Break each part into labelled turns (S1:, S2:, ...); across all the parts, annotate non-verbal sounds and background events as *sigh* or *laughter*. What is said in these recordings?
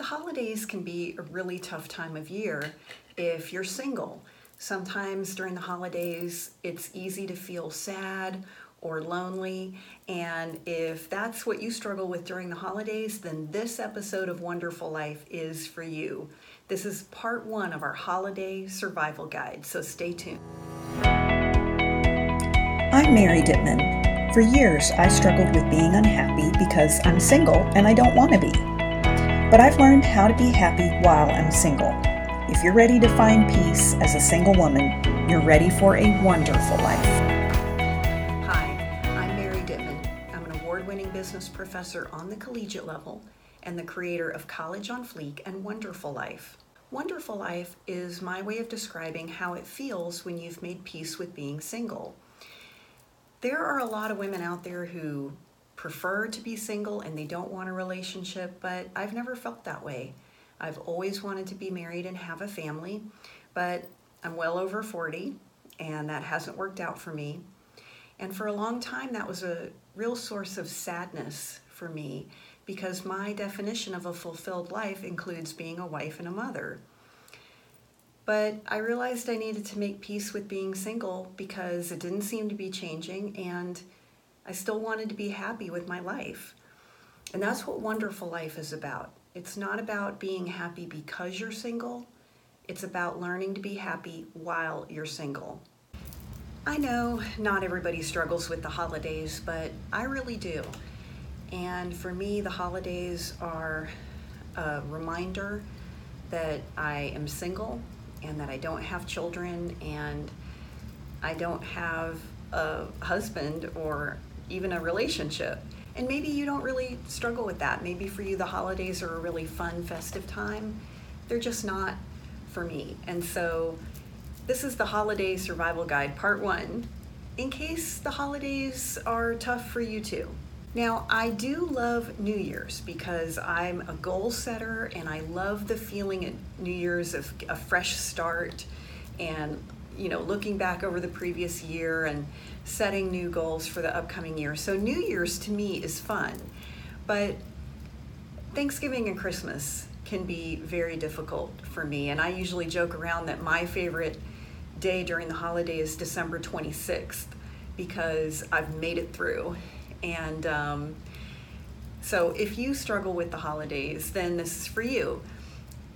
S1: The holidays can be a really tough time of year if you're single. Sometimes during the holidays, it's easy to feel sad or lonely. And if that's what you struggle with during the holidays, then this episode of Wonderful Life is for you. This is part one of our holiday survival guide, so stay tuned.
S2: I'm Mary Dittman. For years, I struggled with being unhappy because I'm single and I don't want to be. But I've learned how to be happy while I'm single. If you're ready to find peace as a single woman, you're ready for a wonderful life.
S1: Hi, I'm Mary Dittman. I'm an award winning business professor on the collegiate level and the creator of College on Fleek and Wonderful Life. Wonderful Life is my way of describing how it feels when you've made peace with being single. There are a lot of women out there who prefer to be single and they don't want a relationship, but I've never felt that way. I've always wanted to be married and have a family, but I'm well over 40 and that hasn't worked out for me. And for a long time, that was a real source of sadness for me because my definition of a fulfilled life includes being a wife and a mother. But I realized I needed to make peace with being single because it didn't seem to be changing and I still wanted to be happy with my life. And that's what Wonderful Life is about. It's not about being happy because you're single, it's about learning to be happy while you're single. I know not everybody struggles with the holidays, but I really do. And for me, the holidays are a reminder that I am single and that I don't have children and I don't have a husband or even a relationship. And maybe you don't really struggle with that. Maybe for you, the holidays are a really fun, festive time. They're just not for me. And so, this is the Holiday Survival Guide, Part One, in case the holidays are tough for you too. Now, I do love New Year's because I'm a goal setter and I love the feeling at New Year's of a fresh start and you know, looking back over the previous year and setting new goals for the upcoming year. So, New Year's to me is fun, but Thanksgiving and Christmas can be very difficult for me. And I usually joke around that my favorite day during the holiday is December 26th because I've made it through. And um, so, if you struggle with the holidays, then this is for you.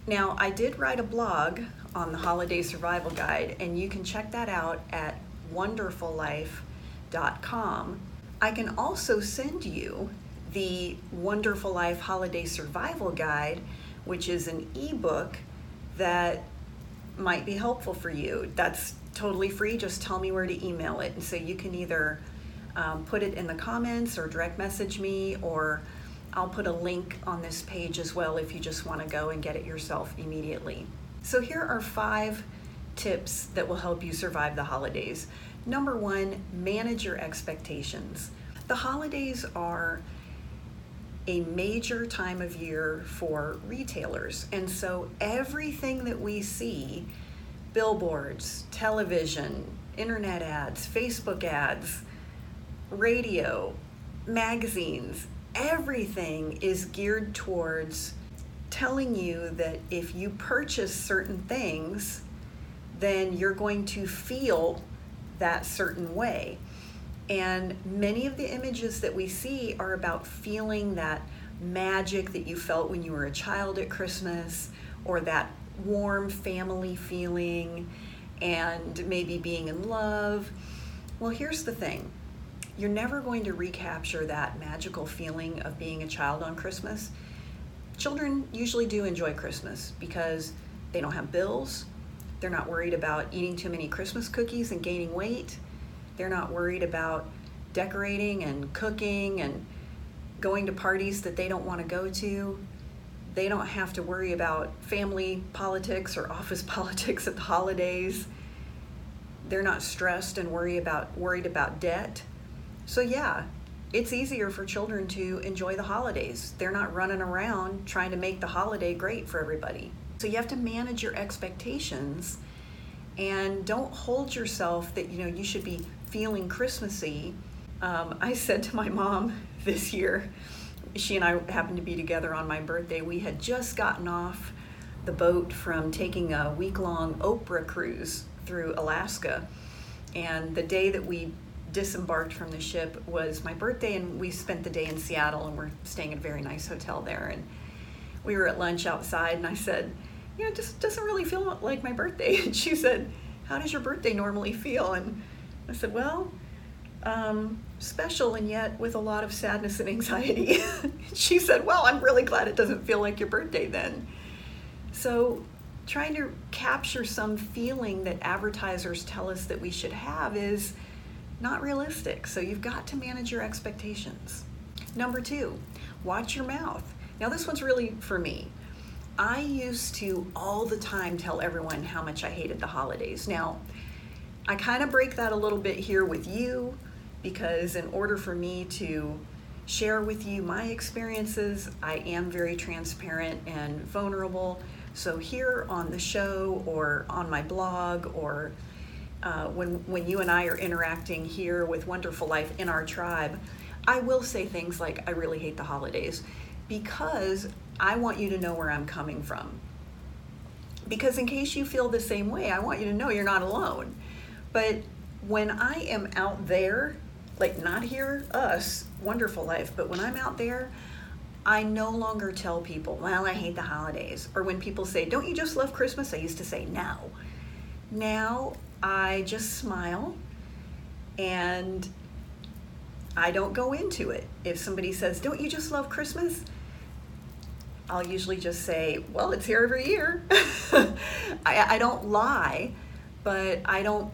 S1: Now, I did write a blog on the Holiday Survival Guide, and you can check that out at wonderfullife.com. I can also send you the Wonderful Life Holiday Survival Guide, which is an ebook that might be helpful for you. That's totally free. Just tell me where to email it. And so you can either um, put it in the comments or direct message me, or I'll put a link on this page as well if you just want to go and get it yourself immediately. So, here are five tips that will help you survive the holidays. Number one, manage your expectations. The holidays are a major time of year for retailers, and so everything that we see billboards, television, internet ads, Facebook ads, radio, magazines everything is geared towards telling you that if you purchase certain things, then you're going to feel that certain way. And many of the images that we see are about feeling that magic that you felt when you were a child at Christmas, or that warm family feeling, and maybe being in love. Well, here's the thing you're never going to recapture that magical feeling of being a child on Christmas children usually do enjoy Christmas because they don't have bills. They're not worried about eating too many Christmas cookies and gaining weight. They're not worried about decorating and cooking and going to parties that they don't want to go to. They don't have to worry about family politics or *laughs* office politics at the holidays. They're not stressed and worry about worried about debt. So yeah, it's easier for children to enjoy the holidays. They're not running around trying to make the holiday great for everybody. So you have to manage your expectations and don't hold yourself that you know you should be feeling Christmassy. Um, I *laughs* said to my mom this year, she and I happened to be together on my birthday. We had just gotten off the boat from taking a week long Oprah cruise through Alaska. And the day that we disembarked from the ship was my birthday, and we spent the day in Seattle and we're staying at a very nice hotel there. And we were at lunch outside, and I said, You know, it just doesn't really feel like my birthday. *laughs* And she said, How does your birthday normally feel? And I said, Well, um, special and yet with a lot of sadness and anxiety. *laughs* she said, Well, I'm really glad it doesn't feel like your birthday then. So, trying to capture some feeling that advertisers tell us that we should have is not realistic. So, you've got to manage your expectations. Number two, watch your mouth. Now, this one's really for me. I used to all the time tell everyone how much I hated the holidays. Now, I kind of break that a little bit here with you because in order for me to share with you my experiences, I am very transparent and vulnerable. So here on the show or on my blog or uh, when when you and I are interacting here with Wonderful Life in our tribe, I will say things like I really hate the holidays because I want you to know where I'm coming from. Because in case you feel the same way, I want you to know you're not alone. But when I am out there like not here us wonderful life but when i'm out there i no longer tell people well i hate the holidays. Or when people say don't you just love christmas? I used to say no. Now i just smile and i don't go into it. If somebody says don't you just love christmas i'll usually just say well it's here every year *laughs* I, I don't lie but i don't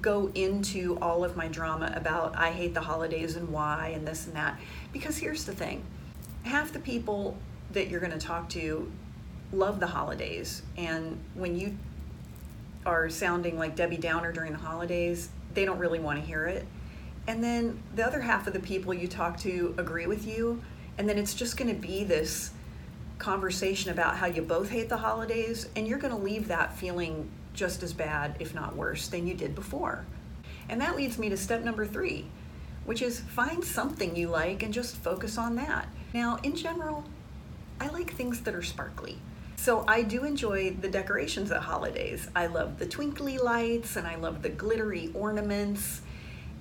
S1: go into all of my drama about I hate the holidays and why and this and that. Because here's the thing half the people that you're going to talk to love the holidays. And when you are sounding like Debbie Downer during the holidays, they don't really want to hear it. And then the other half of the people you talk to agree with you. And then it's just going to be this conversation about how you both hate the holidays. And you're going to leave that feeling just as bad, if not worse, than you did before. And that leads me to step number three, which is find something you like and just focus on that. Now, in general, I like things that are sparkly. So I do enjoy the decorations at holidays. I love the twinkly lights and I love the glittery ornaments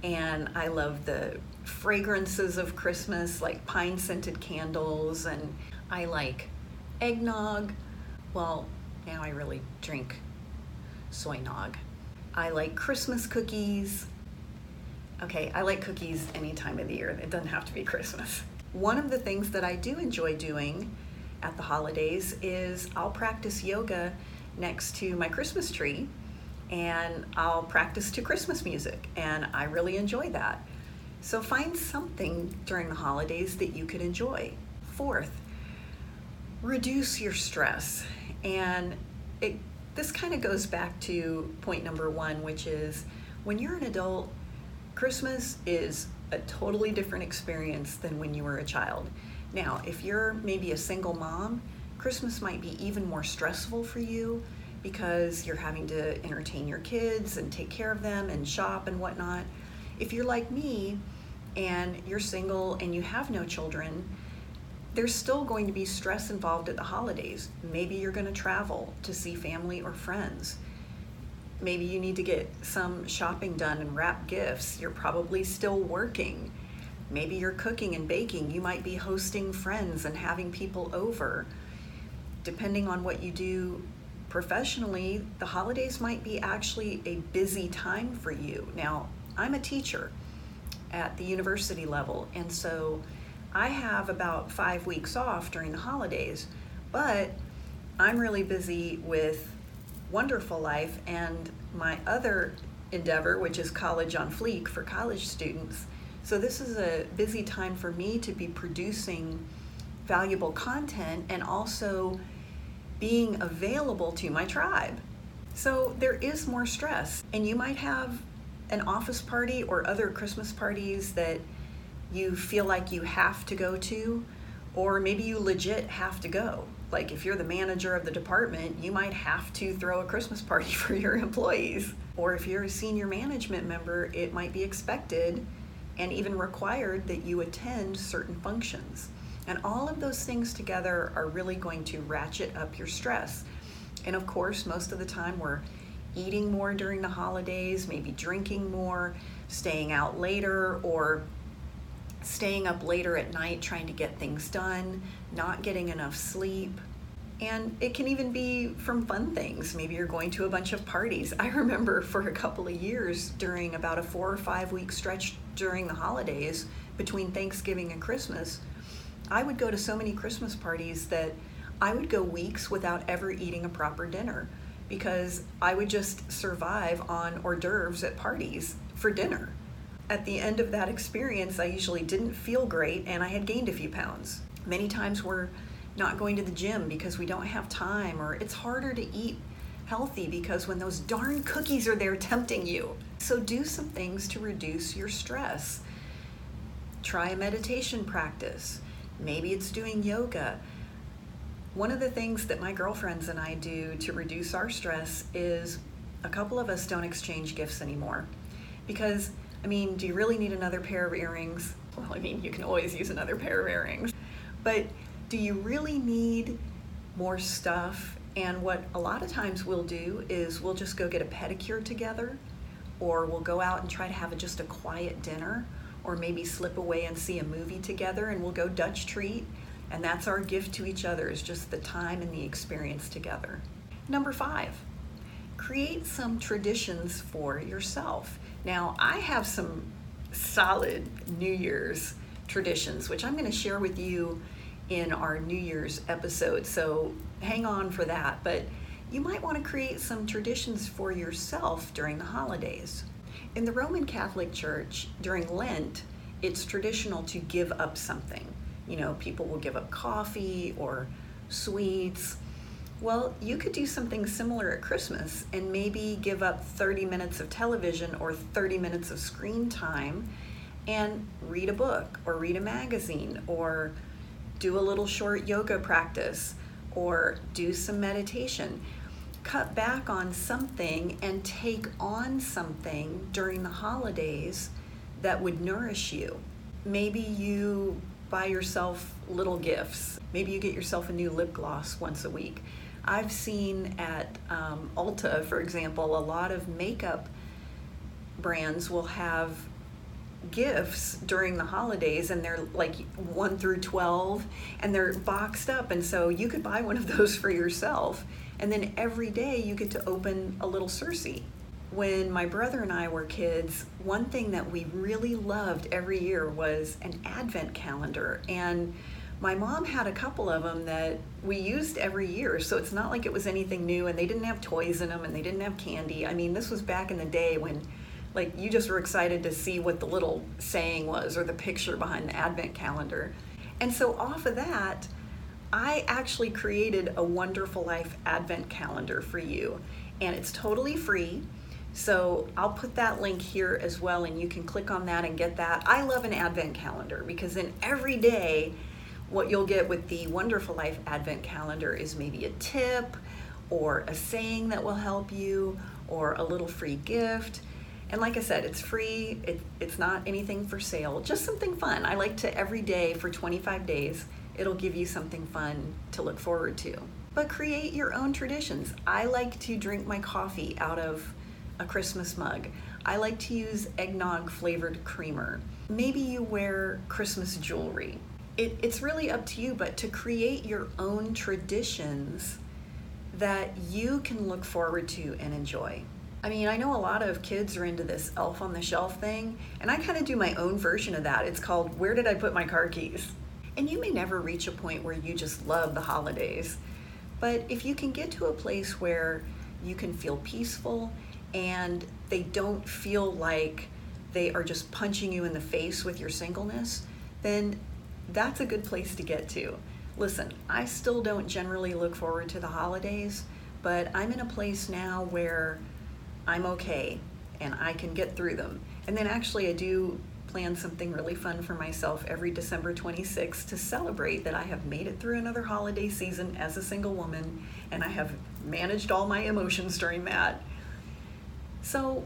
S1: and I love the fragrances of Christmas like pine scented candles and I like eggnog. Well, now I really drink soy nog. I like Christmas cookies. Okay, I like cookies any time of the year. It doesn't have to be Christmas. One of the things that I do enjoy doing at the holidays is I'll practice yoga next to my Christmas tree and I'll practice to Christmas music, and I really enjoy that. So find something during the holidays that you could enjoy. Fourth, reduce your stress. And it this kind of goes back to point number one, which is when you're an adult, Christmas is a totally different experience than when you were a child. Now, if you're maybe a single mom, Christmas might be even more stressful for you because you're having to entertain your kids and take care of them and shop and whatnot. If you're like me and you're single and you have no children, there's still going to be stress involved at the holidays. Maybe you're going to travel to see family or friends. Maybe you need to get some shopping done and wrap gifts. You're probably still working. Maybe you're cooking and baking. You might be hosting friends and having people over. Depending on what you do professionally, the holidays might be actually a busy time for you. Now, I'm a teacher at the university level, and so I have about five weeks off during the holidays, but I'm really busy with Wonderful Life and my other endeavor, which is College on Fleek for college students. So, this is a busy time for me to be producing valuable content and also being available to my tribe. So, there is more stress, and you might have an office party or other Christmas parties that you feel like you have to go to, or maybe you legit have to go. Like if you're the manager of the department, you might have to throw a Christmas party *laughs* for your employees. Or if you're a senior management member, it might be expected and even required that you attend certain functions. And all of those things together are really going to ratchet up your stress. And of course, most of the time we're eating more during the holidays, maybe drinking more, staying out later, or staying up later at night trying to get things done, not getting enough sleep. And it can even be from fun things. Maybe you're going to a bunch of parties. I remember for a couple of years during about a four or five week stretch during the holidays between Thanksgiving and Christmas, I would go to so many Christmas parties that I would go weeks without ever eating a proper dinner because I would just survive on hors d'oeuvres at parties for dinner. At the end of that experience, I usually didn't feel great and I had gained a few pounds. Many times we're not going to the gym because we don't have time, or it's harder to eat healthy because when those darn cookies are there tempting you. So, do some things to reduce your stress. Try a meditation practice. Maybe it's doing yoga. One of the things that my girlfriends and I do to reduce our stress is a couple of us don't exchange gifts anymore. Because, I mean, do you really need another pair of earrings? Well, I mean, you can always use another pair of earrings. But do you really need more stuff? And what a lot of times we'll do is we'll just go get a pedicure together, or we'll go out and try to have a, just a quiet dinner, or maybe slip away and see a movie together, and we'll go Dutch treat and that's our gift to each other is just the time and the experience together. Number five, create some traditions for yourself. Now, I have some solid New Year's traditions, which I'm going to share with you in our New Year's episode. So hang on for that. But you might want to create some traditions for yourself during the holidays. In the Roman Catholic Church, during Lent, it's traditional to give up something you know, people will give up coffee or sweets. Well, you could do something similar at Christmas and maybe give up 30 minutes of television or 30 minutes of screen time and read a book or read a magazine or do a little short yoga practice or do some meditation. Cut back on something and take on something during the holidays that would nourish you. Maybe you buy yourself little gifts. Maybe you get yourself a new lip gloss once a week. I've seen at um, Ulta, for example, a lot of makeup brands will have gifts during the holidays and they're like 1 through 12 and they're boxed up. And so you could buy one of those for yourself. And then every day you get to open a little Circe when my brother and I were kids, one thing that we really loved every year was an advent calendar. And my mom had a couple of them that we used every year. So it's not like it was anything new and they didn't have toys in them and they didn't have candy. I mean, this was back in the day when like you just were excited to see what the little saying was or the picture behind the advent calendar. And so off of that, I actually created a Wonderful Life advent calendar for you. And it's totally free so I'll put that link here as well, and you can click on that and get that. I love an advent calendar because then every day, what you'll get with the Wonderful Life advent calendar is maybe a tip or a saying that will help you or a little free gift. And like I said, it's free, it, it's not anything for sale, just something fun. I like to every day for 25 days, it'll give you something fun to look forward to. But create your own traditions. I like to drink my coffee out of a Christmas mug. I like to use eggnog flavored creamer. Maybe you wear Christmas jewelry. It, it's really up to you, but to create your own traditions that you can look forward to and enjoy. I mean, I know a lot of kids are into this elf on the shelf thing, and I kind of do my own version of that. It's called Where Did I Put My Car Keys? And you may never reach a point where you just love the holidays, but if you can get to a place where you can feel peaceful and they don't feel like they are just punching you in the face with your singleness, then that's a good place to get to. Listen, I still don't generally look forward to the holidays, but I'm in a place now where I'm okay and I can get through them. And then actually, I do plan something really fun for myself every December 26th to celebrate that I have made it through another holiday season as a single woman and I have managed all my emotions during that so,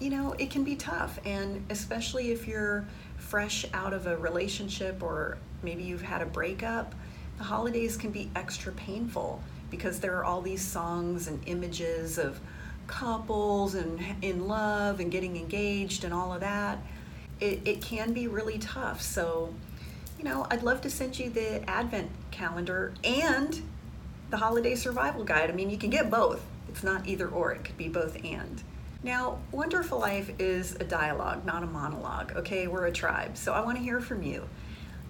S1: you know, it can be tough, and especially if you're fresh out of a relationship or maybe you've had a breakup. The holidays can be extra painful because there are all these songs and images of couples and in love and getting engaged and all of that. It, it can be really tough. So, you know, I'd love to send you the Advent calendar and the Holiday Survival Guide. I mean, you can get both. It's not either or, it could be both and. Now, Wonderful Life is a dialogue, not a monologue, okay? We're a tribe, so I want to hear from you.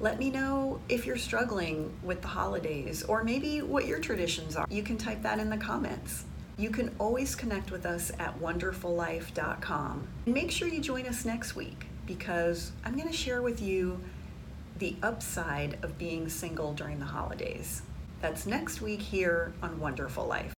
S1: Let me know if you're struggling with the holidays or maybe what your traditions are. You can type that in the comments. You can always connect with us at wonderfullife.com. And make sure you join us next week because I'm going to share with you the upside of being single during the holidays. That's next week here on Wonderful Life.